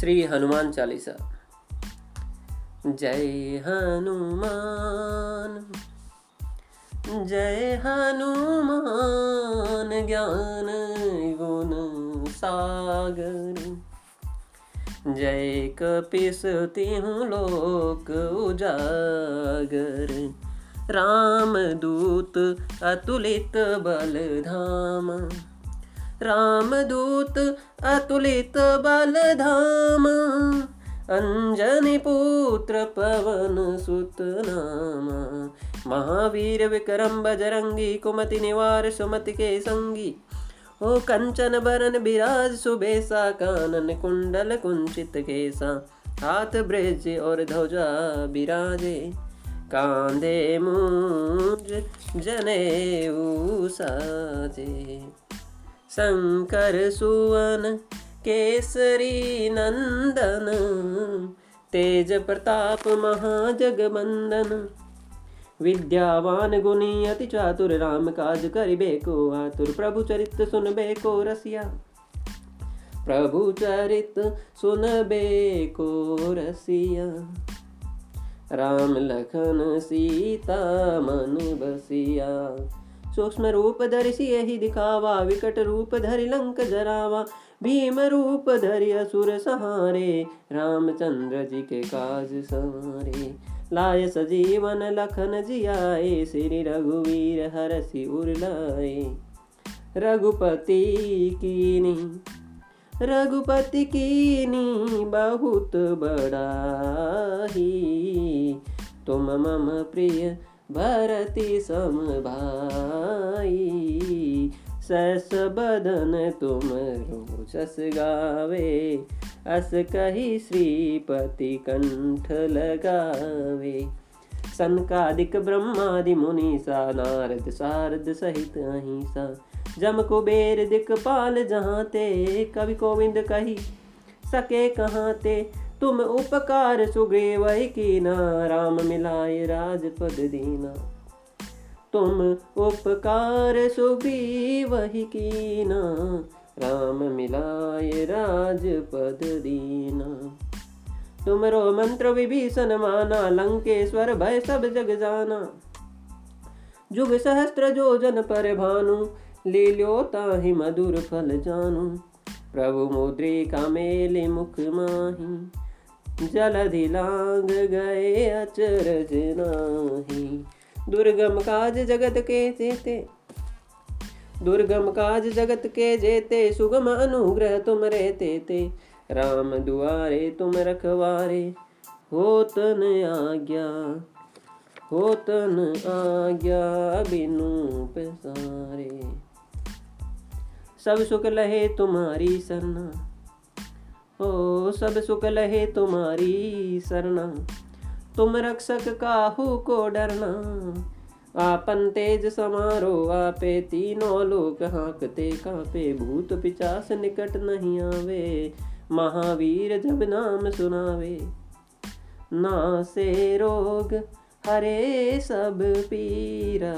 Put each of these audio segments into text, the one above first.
श्री हनुमान चालीसा। जय हनुमान जय हनुमान ज्ञान गुण सागर। जय कपिस तिहु लोक उजागर। राम दूत अतुलित बल धाम रामदूत अतुलित बलधाम। अंजनी पुत्र पवन सुत नाम। महावीर विक्रम बजरंगी कुमति निवार सुमति के संगी। ओ कंचन बरन बिराज सुबेसा कानन कुंडल कुंचित केसा। हाथ ब्रज और ध्वजा बिराजे। कांधे मूंज जने साजे। शंकर सुवन, केसरी नंदन, तेज प्रताप महाजगबंदन। विद्यावान गुणी अति चातुर राम काज करिबे को आतुर प्रभु चरित सुनबे को रसिया। प्रभु चरित सुनबे को रसिया। राम लखन सीता मन बसिया। सूक्ष्म रूप धरि यही दिखावा विकट रूप धरि लंक जरावा भीम रूप धरि असुर सहारे रामचंद्र जी के काज सवारे लाय सजीवन लखन जियाए श्री रघुवीर हरसि उर्लाए रघुपति कीनी रघुपति कीनी, बहुत बड़ा ही तुम मम प्रिय भरती सम भाई सस बदन तुम रोचस गावे, अस कही श्रीपति कंठ लगावे। सनकादिक ब्रह्मादि मुनि सा, नारद सारद सहित अहिंसा। जम कुबेर दिक पाल जहाँ ते, कवि गोविंद कही, सके कहाँ ते तुम उपकार सुग्रीव कीना, राम मिलाए राजपद दीना। तुम उपकार सुग्रीव कीना, राम मिलाए राजपद दीना। तुमरो मंत्र विभीषण माना, लंकेश्वर भय सब जग जाना। जुग सहस्त्र जो जन पर भानु, लील्यो ताहि मधुर फल जानू। प्रभु मुद्रिका मेले मुख माही जलधि लांग गए अचरज नाही। दुर्गम काज जगत के जेते। दुर्गम काज जगत के जेते, सुगम अनुग्रह तुम रहते ते। राम दुआरे तुम रखवारे, होतन आज्ञा होतन आज्ञा बिनु पसारे। सब सुख लहे तुम्हारी सरना। ओ सब सुख लहे तुम्हारी सरना तुम रक्षक काहू को डरना। आपन तेज समारो आपे तीनों लोग हाँकते कापे। भूत पिचास निकट नहीं आवे, महावीर जब नाम सुनावे। ना से रोग, हरे सब पीरा।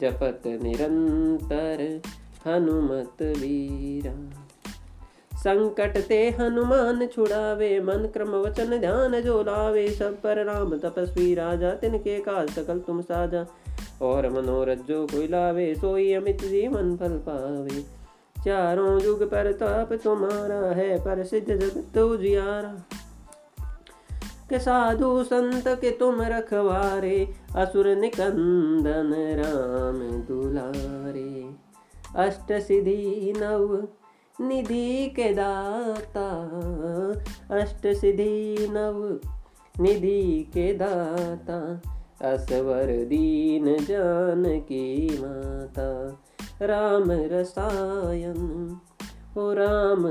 जपत निरंतर हनुमत वीरा। संकट ते हनुमान छुड़ावे, मन क्रम वचन ध्यान जो लावे, सब पर राम तपस्वी राजा तिनके काल सकल तुम साजा। और मनोरथ जो कोई लावे, सोई अमित जीवन फल पावे। चारों युग पर ताप तुम्हारा है, पर सिद्ध जगत उजियारा। के साधु संत के तुम रखवारे, असुर निकंदन राम दुलारे। अष्ट सिद्धि नव निधि के दाता, अष्ट सिद्धि नव निधि के दाता, असवर दीन जान की माता। राम रसायन, ओ राम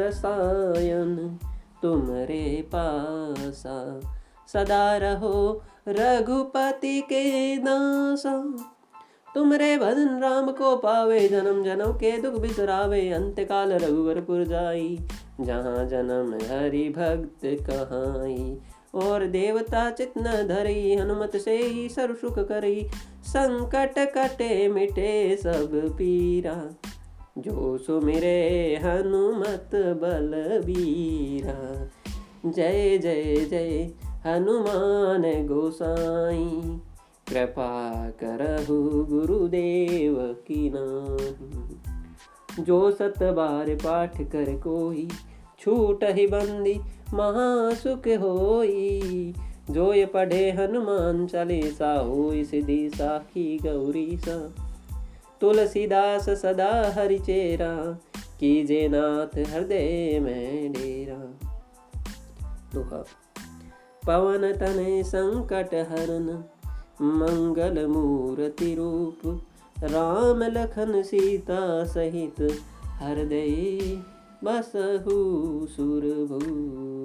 रसायन, तुमरे पासा। सदा रहो रघुपति के दासा। तुमरे भजन राम को पावे, जन्म जन्म के दुख बिसरावे अंत काल रघुवरपुर जाई, जहाँ जन्म हरि भक्त कहाई। और देवता चित न धरी, हनुमत से ही सर्व सुख करी, संकट कटे मिटे सब पीरा। जो सुमिरे हनुमत बलबीरा। जय जय जय हनुमान गोसाई। कृपा करहु गुरुदेव की नाही जो सत बार पाठ कर कोई, छूट ही बंदी महासुख होई। जो ये पढ़े हनुमान चालीसा, हो सिद्धि साखी गौरी सा। तुलसीदास सदा हरिचेरा कीजे नाथ हृदय में डेरा। दोहा। पवन तने संकट हरन मंगल मूर्ति रूप राम लखन सीता सहित हृदय बसहु सुरभूप